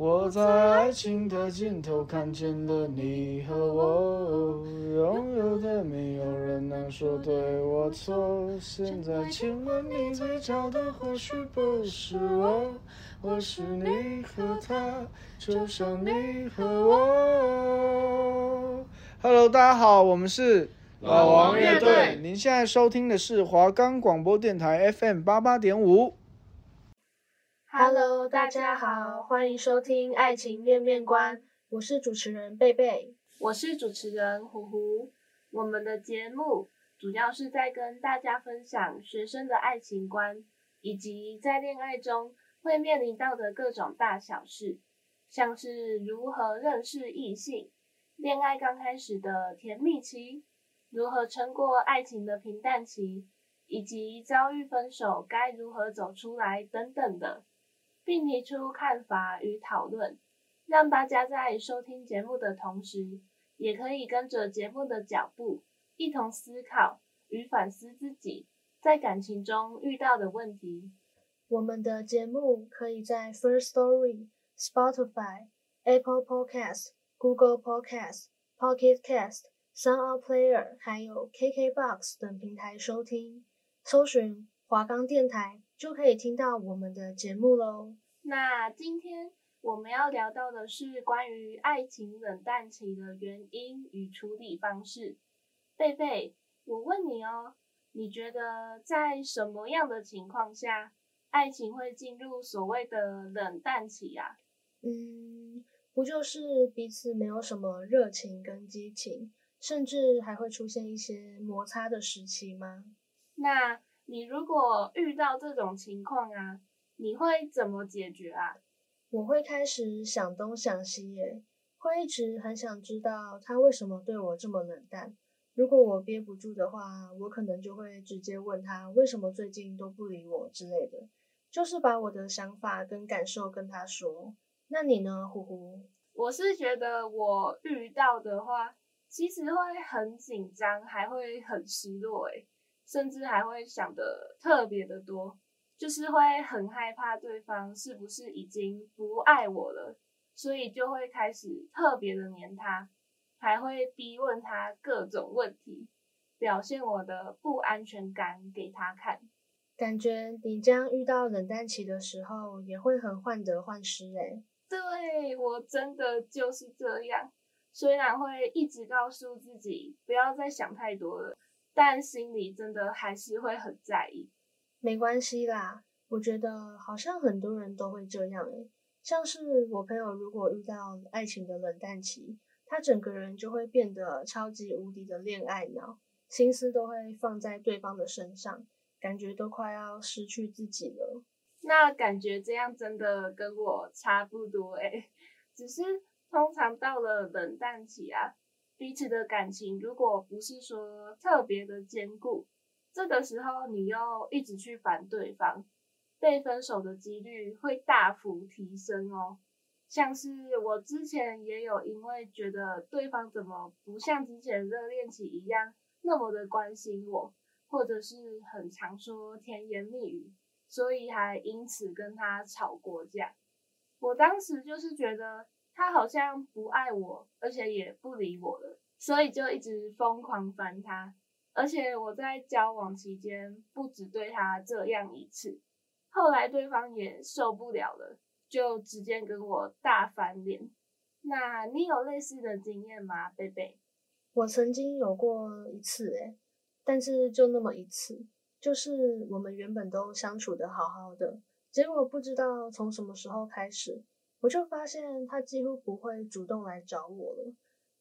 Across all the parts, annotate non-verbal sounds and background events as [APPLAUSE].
我在爱情的尽头看见了你和我，拥有的没有人能说对我错。现在亲吻你嘴角的或许不是我，我是你和他，就像你和我。Hello，大家好，我们是老王乐队。您现在收听的是华冈广播电台 FM 八八点五。Hello，大家好，欢迎收听《爱情面面观》，我是主持人贝贝，我是主持人胡胡。我们的节目主要是在跟大家分享学生的爱情观，以及在恋爱中会面临到的各种大小事，像是如何认识异性、恋爱刚开始的甜蜜期、如何撑过爱情的平淡期，以及遭遇分手该如何走出来等等的。并提出看法与讨论，让大家在收听节目的同时，也可以跟着节目的脚步，一同思考与反思自己在感情中遇到的问题。我们的节目可以在 First Story、Spotify、Apple Podcast、Google Podcast、Pocket Cast、Sound Player，还有 KKBox 等平台收听，搜寻华冈电台。就可以听到我们的节目喽。那今天我们要聊到的是关于爱情冷淡期的原因与处理方式。贝贝，我问你哦，你觉得在什么样的情况下，爱情会进入所谓的冷淡期啊？嗯，不就是彼此没有什么热情跟激情，甚至还会出现一些摩擦的时期吗？那。你如果遇到这种情况啊，你会怎么解决啊？我会开始想东想西耶，会一直很想知道他为什么对我这么冷淡。如果我憋不住的话，我可能就会直接问他为什么最近都不理我之类的，就是把我的想法跟感受跟他说。那你呢，呼呼？我是觉得我遇到的话，其实会很紧张，还会很失落诶。甚至还会想的特别的多，就是会很害怕对方是不是已经不爱我了，所以就会开始特别的黏他，还会逼问他各种问题，表现我的不安全感给他看。感觉你将遇到冷淡期的时候，也会很患得患失诶。对，我真的就是这样，虽然会一直告诉自己不要再想太多了。但心里真的还是会很在意。没关系啦，我觉得好像很多人都会这样诶。像是我朋友，如果遇到爱情的冷淡期，他整个人就会变得超级无敌的恋爱脑，心思都会放在对方的身上，感觉都快要失去自己了。那感觉这样真的跟我差不多诶，只是通常到了冷淡期啊。彼此的感情如果不是说特别的坚固，这个时候你又一直去烦对方，被分手的几率会大幅提升哦。像是我之前也有因为觉得对方怎么不像之前热恋期一样那么的关心我，或者是很常说甜言蜜语，所以还因此跟他吵过架。我当时就是觉得。他好像不爱我，而且也不理我了，所以就一直疯狂烦他。而且我在交往期间不止对他这样一次，后来对方也受不了了，就直接跟我大翻脸。那你有类似的经验吗，贝贝？我曾经有过一次，诶，但是就那么一次，就是我们原本都相处的好好的，结果不知道从什么时候开始。我就发现他几乎不会主动来找我了，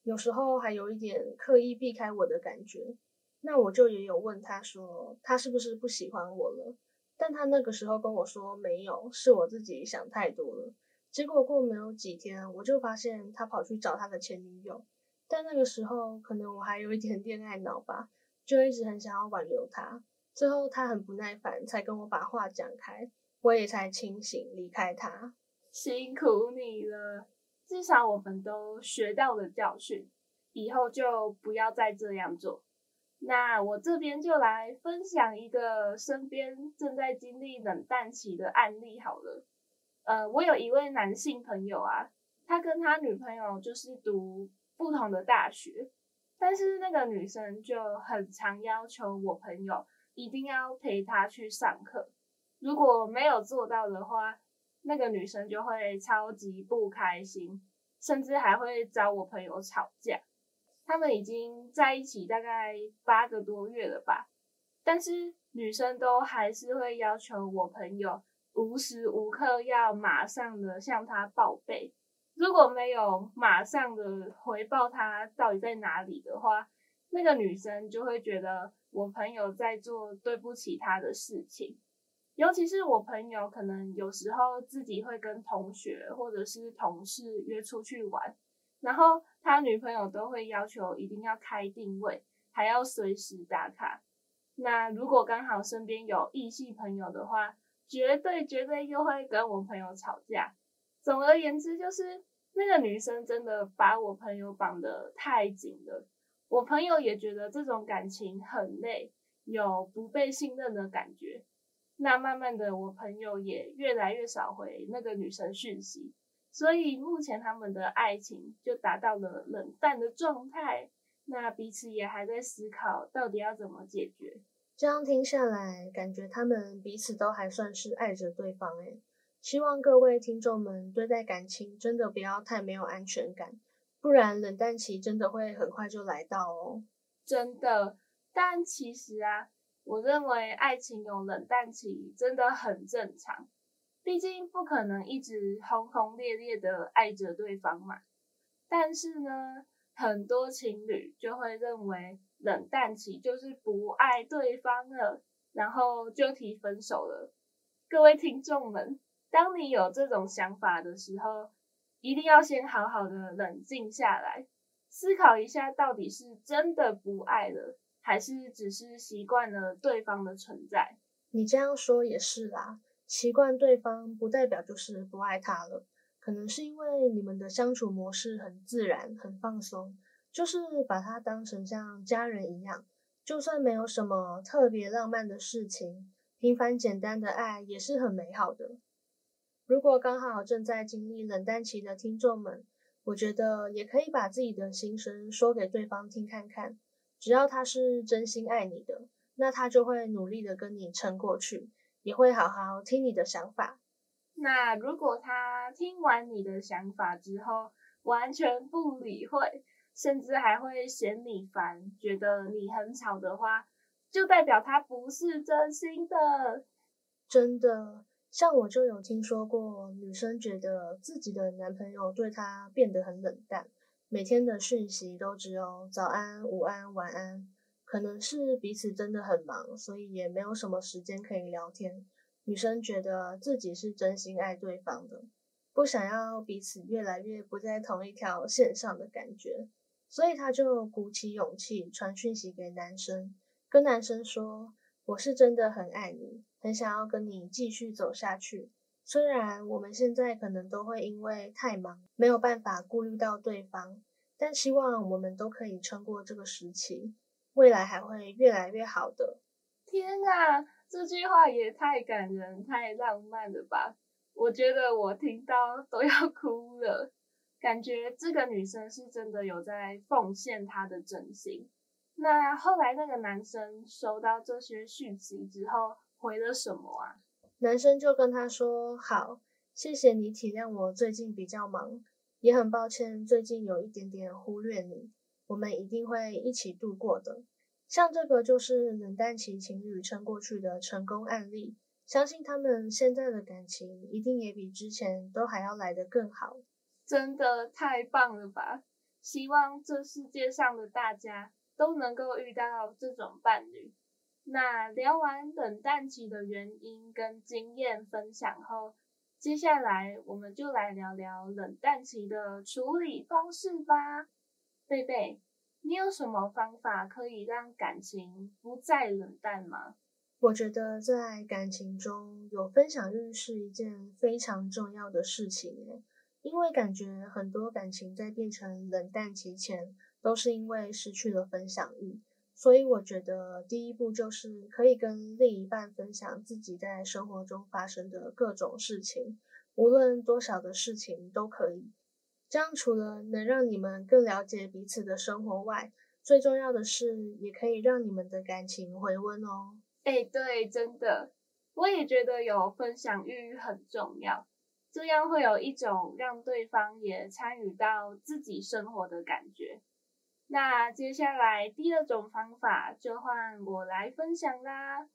有时候还有一点刻意避开我的感觉。那我就也有问他说，他是不是不喜欢我了？但他那个时候跟我说没有，是我自己想太多了。结果过没有几天，我就发现他跑去找他的前女友。但那个时候可能我还有一点恋爱脑吧，就一直很想要挽留他。最后他很不耐烦，才跟我把话讲开，我也才清醒离开他。辛苦你了，至少我们都学到了教训，以后就不要再这样做。那我这边就来分享一个身边正在经历冷淡期的案例好了。呃，我有一位男性朋友啊，他跟他女朋友就是读不同的大学，但是那个女生就很常要求我朋友一定要陪她去上课，如果没有做到的话，那个女生就会超级不开心，甚至还会找我朋友吵架。他们已经在一起大概八个多月了吧，但是女生都还是会要求我朋友无时无刻要马上的向她报备，如果没有马上的回报她到底在哪里的话，那个女生就会觉得我朋友在做对不起她的事情。尤其是我朋友，可能有时候自己会跟同学或者是同事约出去玩，然后他女朋友都会要求一定要开定位，还要随时打卡。那如果刚好身边有异性朋友的话，绝对绝对又会跟我朋友吵架。总而言之，就是那个女生真的把我朋友绑得太紧了，我朋友也觉得这种感情很累，有不被信任的感觉。那慢慢的，我朋友也越来越少回那个女生讯息，所以目前他们的爱情就达到了冷淡的状态。那彼此也还在思考到底要怎么解决。这样听下来，感觉他们彼此都还算是爱着对方诶。希望各位听众们对待感情真的不要太没有安全感，不然冷淡期真的会很快就来到哦。真的，但其实啊。我认为爱情有冷淡期真的很正常，毕竟不可能一直轰轰烈烈的爱着对方嘛。但是呢，很多情侣就会认为冷淡期就是不爱对方了，然后就提分手了。各位听众们，当你有这种想法的时候，一定要先好好的冷静下来，思考一下到底是真的不爱了。还是只是习惯了对方的存在？你这样说也是啦，习惯对方不代表就是不爱他了，可能是因为你们的相处模式很自然、很放松，就是把他当成像家人一样，就算没有什么特别浪漫的事情，平凡简单的爱也是很美好的。如果刚好正在经历冷淡期的听众们，我觉得也可以把自己的心声说给对方听看看。只要他是真心爱你的，那他就会努力的跟你撑过去，也会好好听你的想法。那如果他听完你的想法之后，完全不理会，甚至还会嫌你烦，觉得你很吵的话，就代表他不是真心的。真的，像我就有听说过，女生觉得自己的男朋友对她变得很冷淡。每天的讯息都只有早安、午安、晚安，可能是彼此真的很忙，所以也没有什么时间可以聊天。女生觉得自己是真心爱对方的，不想要彼此越来越不在同一条线上的感觉，所以她就鼓起勇气传讯息给男生，跟男生说：“我是真的很爱你，很想要跟你继续走下去。”虽然我们现在可能都会因为太忙，没有办法顾虑到对方，但希望我们都可以撑过这个时期，未来还会越来越好的。天啊，这句话也太感人、太浪漫了吧！我觉得我听到都要 [LAUGHS] 哭了，感觉这个女生是真的有在奉献她的真心。那后来那个男生收到这些讯息之后，回了什么啊？男生就跟他说：“好，谢谢你体谅我最近比较忙，也很抱歉最近有一点点忽略你，我们一定会一起度过的。像这个就是冷淡期情侣撑过去的成功案例，相信他们现在的感情一定也比之前都还要来得更好。真的太棒了吧！希望这世界上的大家都能够遇到这种伴侣。”那聊完冷淡期的原因跟经验分享后，接下来我们就来聊聊冷淡期的处理方式吧。贝贝，你有什么方法可以让感情不再冷淡吗？我觉得在感情中有分享欲是一件非常重要的事情，因为感觉很多感情在变成冷淡期前，都是因为失去了分享欲。所以我觉得第一步就是可以跟另一半分享自己在生活中发生的各种事情，无论多少的事情都可以。这样除了能让你们更了解彼此的生活外，最重要的是也可以让你们的感情回温哦。哎，对，真的，我也觉得有分享欲很重要，这样会有一种让对方也参与到自己生活的感觉。那接下来第二种方法就换我来分享啦。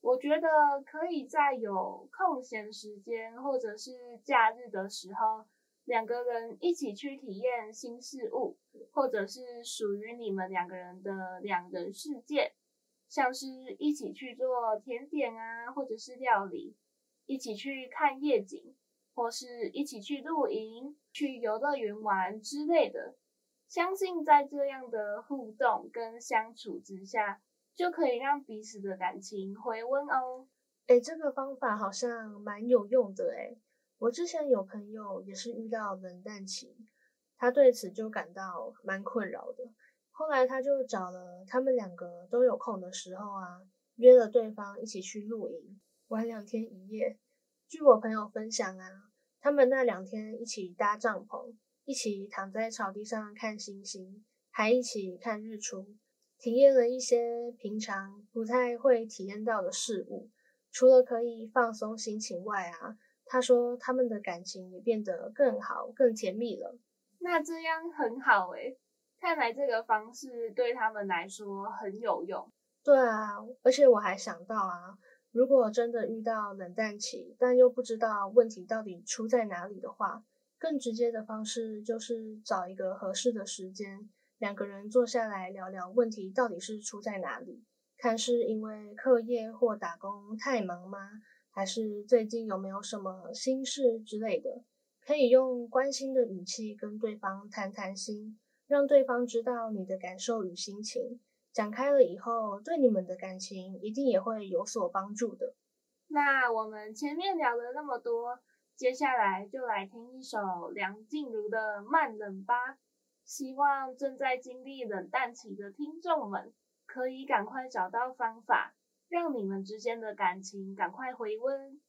我觉得可以在有空闲时间或者是假日的时候，两个人一起去体验新事物，或者是属于你们两个人的两人世界，像是一起去做甜点啊，或者是料理，一起去看夜景，或是一起去露营、去游乐园玩之类的。相信在这样的互动跟相处之下，就可以让彼此的感情回温哦。哎，这个方法好像蛮有用的哎。我之前有朋友也是遇到冷淡期，他对此就感到蛮困扰的。后来他就找了他们两个都有空的时候啊，约了对方一起去露营，玩两天一夜。据我朋友分享啊，他们那两天一起搭帐篷，一起躺在草地上看星星，还一起看日出，体验了一些平常不太会体验到的事物。除了可以放松心情外啊。他说他们的感情也变得更好、更甜蜜了。那这样很好诶，看来这个方式对他们来说很有用。对啊，而且我还想到啊，如果真的遇到冷淡期，但又不知道问题到底出在哪里的话，更直接的方式就是找一个合适的时间，两个人坐下来聊聊问题到底是出在哪里，看是因为课业或打工太忙吗？还是最近有没有什么心事之类的，可以用关心的语气跟对方谈谈心，让对方知道你的感受与心情。讲开了以后，对你们的感情一定也会有所帮助的。那我们前面聊了那么多，接下来就来听一首梁静茹的《慢冷》吧。希望正在经历冷淡期的听众们，可以赶快找到方法。让你们之间的感情赶快回温。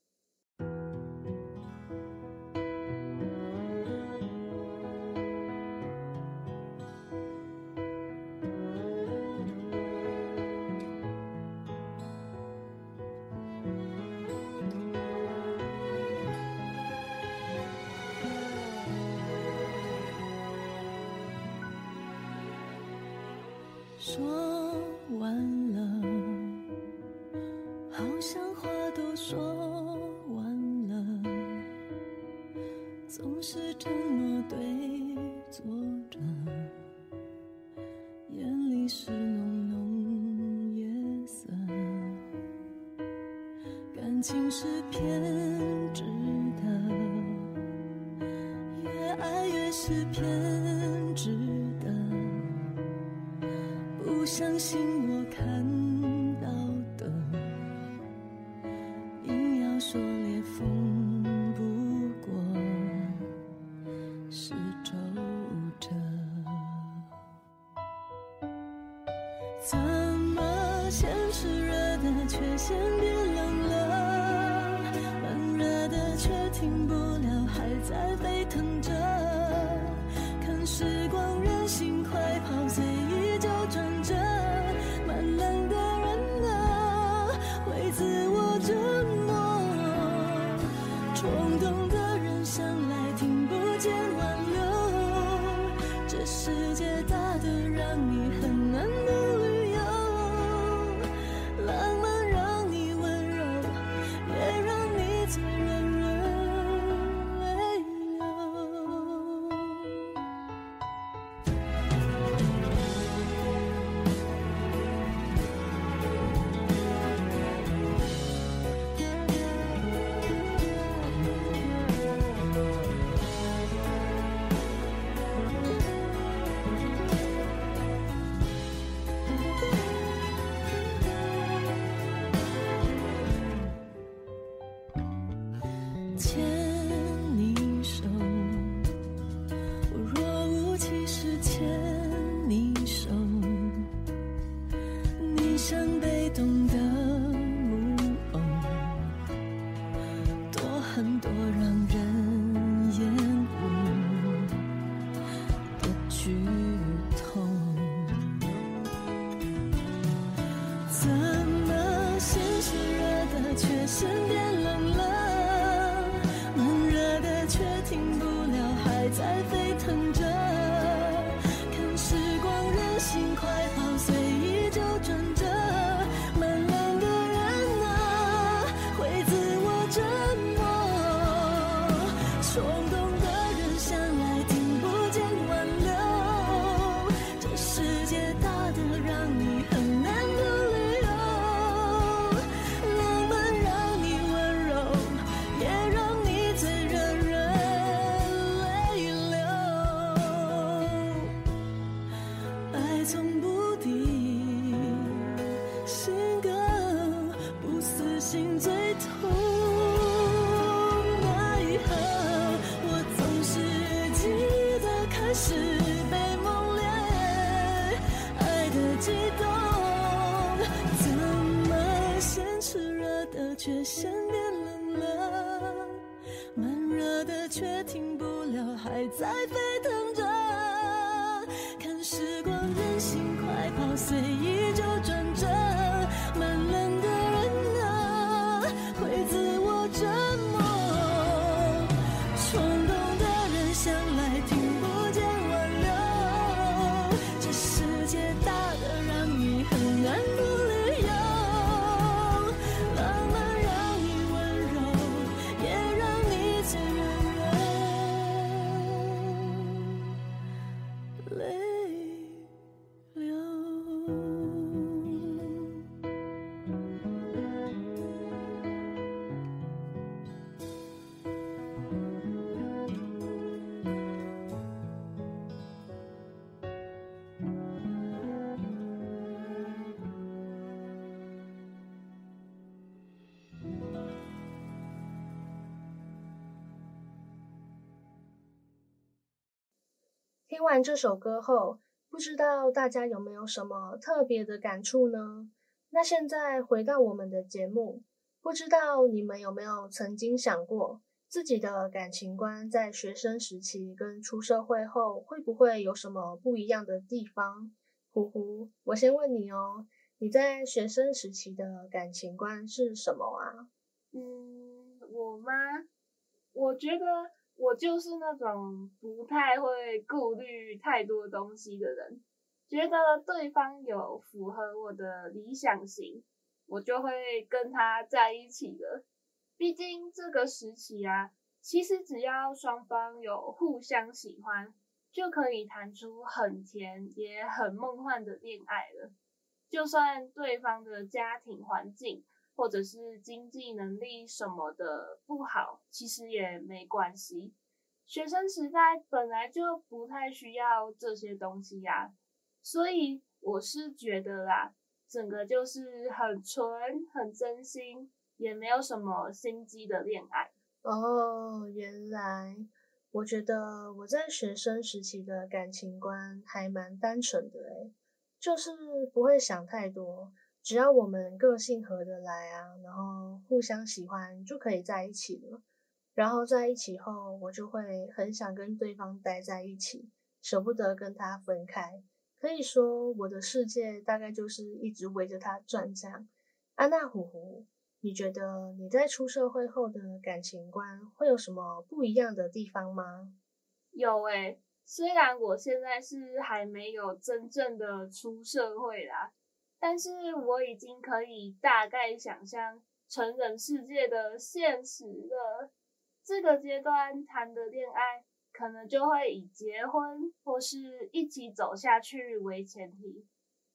情是偏执的，越爱越是偏的让你。很多在飞 little 听完这首歌后，不知道大家有没有什么特别的感触呢？那现在回到我们的节目，不知道你们有没有曾经想过，自己的感情观在学生时期跟出社会后会不会有什么不一样的地方？呼呼，我先问你哦，你在学生时期的感情观是什么啊？嗯，我吗？我觉得。我就是那种不太会顾虑太多东西的人，觉得对方有符合我的理想型，我就会跟他在一起了。毕竟这个时期啊，其实只要双方有互相喜欢，就可以谈出很甜也很梦幻的恋爱了。就算对方的家庭环境，或者是经济能力什么的不好，其实也没关系。学生时代本来就不太需要这些东西呀，所以我是觉得啦，整个就是很纯、很真心，也没有什么心机的恋爱。哦，原来我觉得我在学生时期的感情观还蛮单纯的诶，就是不会想太多。只要我们个性合得来啊，然后互相喜欢就可以在一起了。然后在一起后，我就会很想跟对方待在一起，舍不得跟他分开。可以说我的世界大概就是一直围着他转这样。安娜虎虎，你觉得你在出社会后的感情观会有什么不一样的地方吗？有诶、欸，虽然我现在是还没有真正的出社会啦。但是我已经可以大概想象成人世界的现实了。这个阶段谈的恋爱，可能就会以结婚或是一起走下去为前提。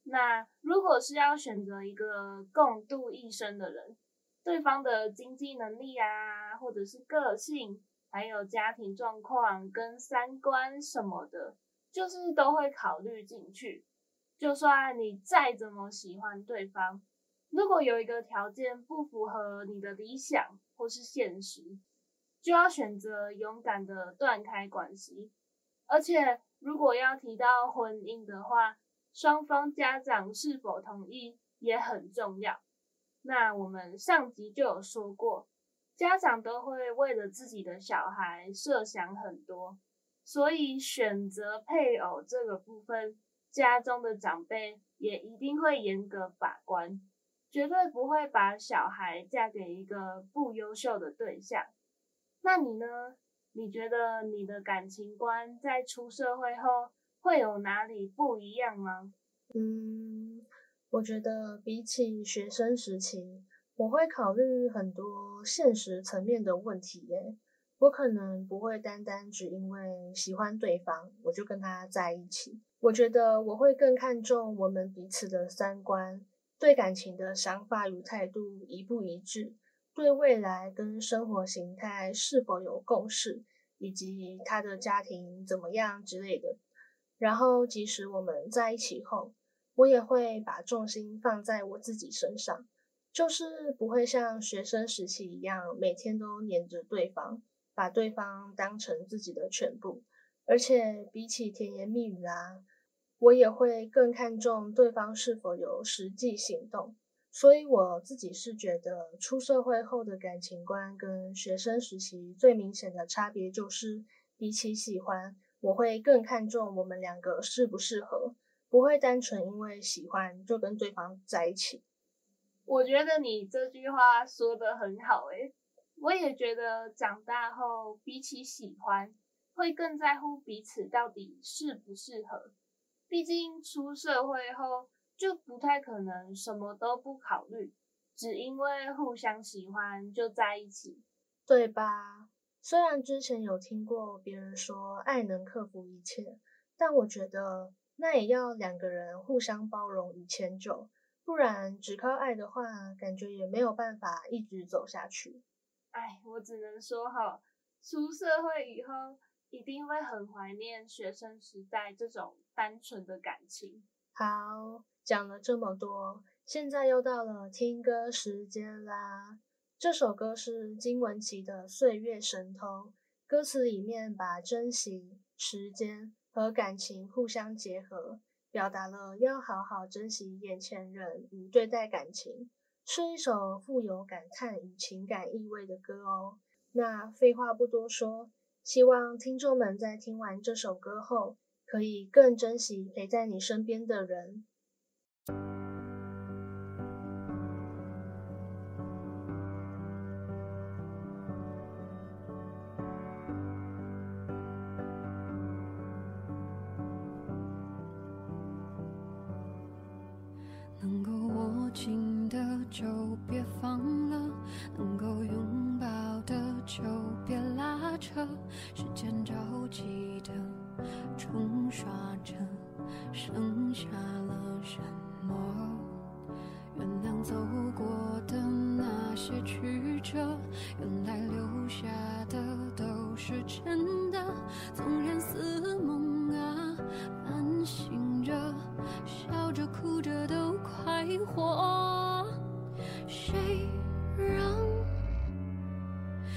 那如果是要选择一个共度一生的人，对方的经济能力啊，或者是个性，还有家庭状况跟三观什么的，就是都会考虑进去。就算你再怎么喜欢对方，如果有一个条件不符合你的理想或是现实，就要选择勇敢的断开关系。而且，如果要提到婚姻的话，双方家长是否同意也很重要。那我们上集就有说过，家长都会为了自己的小孩设想很多，所以选择配偶这个部分。家中的长辈也一定会严格把关，绝对不会把小孩嫁给一个不优秀的对象。那你呢？你觉得你的感情观在出社会后会有哪里不一样吗？嗯，我觉得比起学生时期，我会考虑很多现实层面的问题耶。我可能不会单单只因为喜欢对方，我就跟他在一起。我觉得我会更看重我们彼此的三观，对感情的想法与态度一不一致，对未来跟生活形态是否有共识，以及他的家庭怎么样之类的。然后，即使我们在一起后，我也会把重心放在我自己身上，就是不会像学生时期一样，每天都黏着对方，把对方当成自己的全部。而且比起甜言蜜语啊，我也会更看重对方是否有实际行动。所以我自己是觉得，出社会后的感情观跟学生时期最明显的差别就是，比起喜欢，我会更看重我们两个适不适合，不会单纯因为喜欢就跟对方在一起。我觉得你这句话说的很好诶，我也觉得长大后比起喜欢。会更在乎彼此到底适不适合，毕竟出社会后就不太可能什么都不考虑，只因为互相喜欢就在一起，对吧？虽然之前有听过别人说爱能克服一切，但我觉得那也要两个人互相包容与迁就，不然只靠爱的话，感觉也没有办法一直走下去。哎，我只能说哈，出社会以后。一定会很怀念学生时代这种单纯的感情。好，讲了这么多，现在又到了听歌时间啦。这首歌是金玟岐的《岁月神偷》，歌词里面把珍惜、时间和感情互相结合，表达了要好好珍惜眼前人与对待感情，是一首富有感叹与情感意味的歌哦。那废话不多说。希望听众们在听完这首歌后，可以更珍惜陪在你身边的人。笑着哭着都快活。谁让？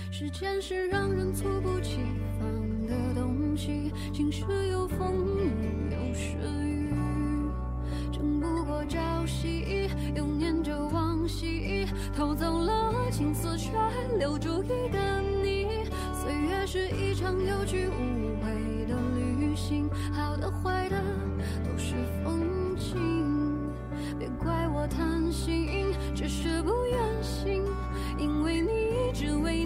时间是让人猝不及防的东西，晴时有风，有时雨，争不过朝夕，又念着往昔，偷走了青丝，却留住一个你。岁月是一场有去无回的旅行，好的坏的贪心，只是不愿醒，因为你，一直为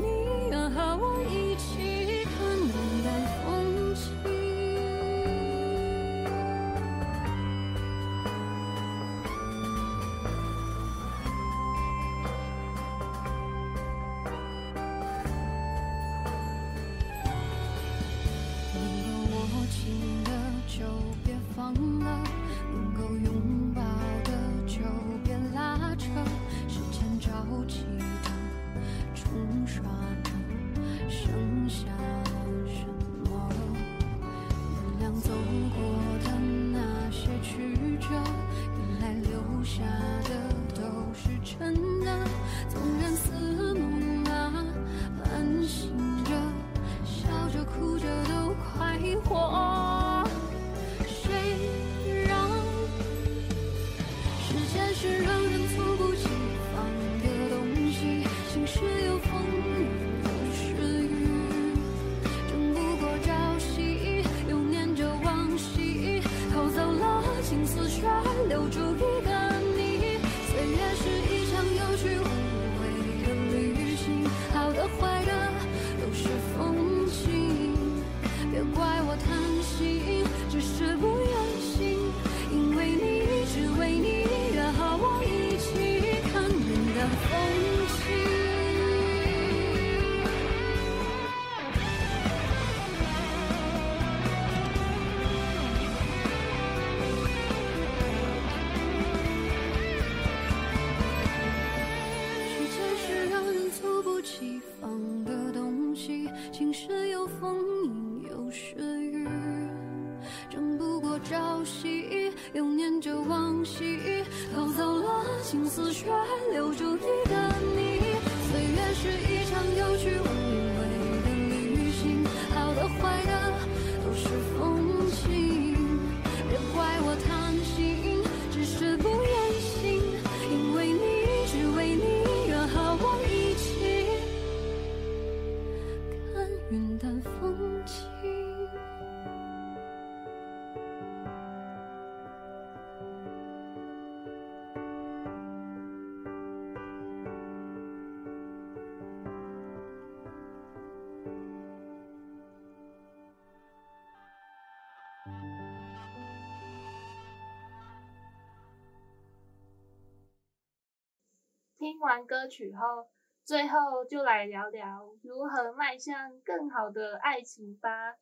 听完歌曲后，最后就来聊聊如何迈向更好的爱情吧。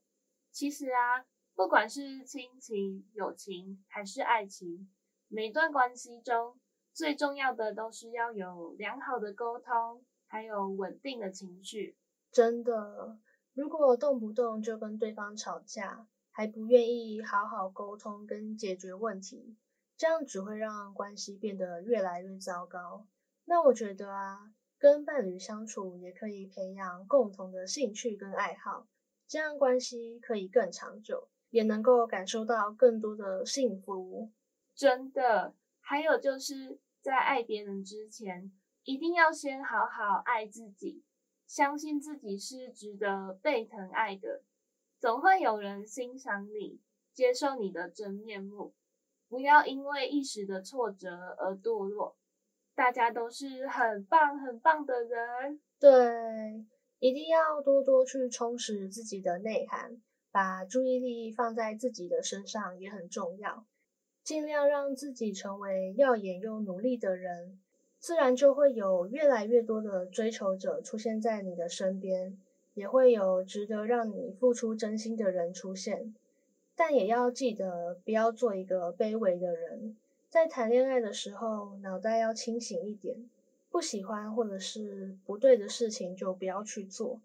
其实啊，不管是亲情、友情还是爱情，每段关系中最重要的都是要有良好的沟通，还有稳定的情绪。真的，如果动不动就跟对方吵架，还不愿意好好沟通跟解决问题，这样只会让关系变得越来越糟糕。那我觉得啊，跟伴侣相处也可以培养共同的兴趣跟爱好，这样关系可以更长久，也能够感受到更多的幸福。真的，还有就是在爱别人之前，一定要先好好爱自己，相信自己是值得被疼爱的，总会有人欣赏你，接受你的真面目。不要因为一时的挫折而堕落。大家都是很棒很棒的人，对，一定要多多去充实自己的内涵，把注意力放在自己的身上也很重要。尽量让自己成为耀眼又努力的人，自然就会有越来越多的追求者出现在你的身边，也会有值得让你付出真心的人出现。但也要记得，不要做一个卑微的人。在谈恋爱的时候，脑袋要清醒一点，不喜欢或者是不对的事情就不要去做，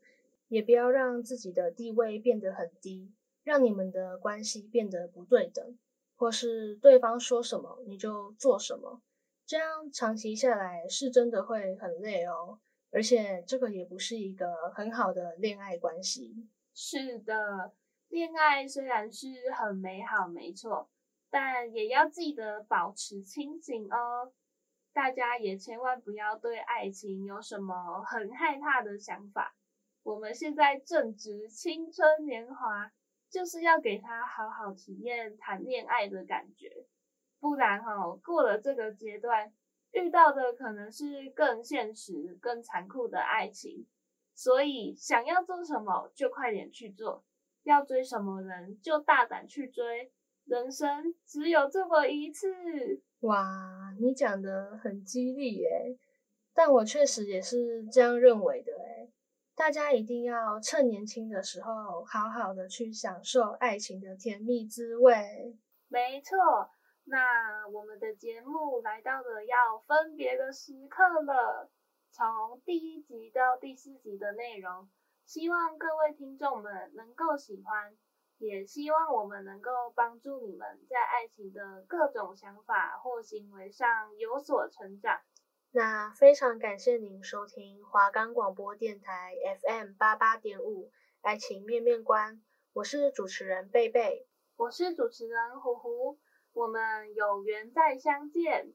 也不要让自己的地位变得很低，让你们的关系变得不对等，或是对方说什么你就做什么，这样长期下来是真的会很累哦，而且这个也不是一个很好的恋爱关系。是的，恋爱虽然是很美好，没错。但也要记得保持清醒哦，大家也千万不要对爱情有什么很害怕的想法。我们现在正值青春年华，就是要给他好好体验谈恋爱的感觉，不然哈、哦，过了这个阶段，遇到的可能是更现实、更残酷的爱情。所以想要做什么就快点去做，要追什么人就大胆去追。人生只有这么一次，哇！你讲的很激励耶，但我确实也是这样认为的诶。大家一定要趁年轻的时候，好好的去享受爱情的甜蜜滋味。没错，那我们的节目来到了要分别的时刻了。从第一集到第四集的内容，希望各位听众们能够喜欢。也希望我们能够帮助你们在爱情的各种想法或行为上有所成长。那非常感谢您收听华冈广播电台 FM 八八点五爱情面面观，我是主持人贝贝，我是主持人虎虎，我们有缘再相见。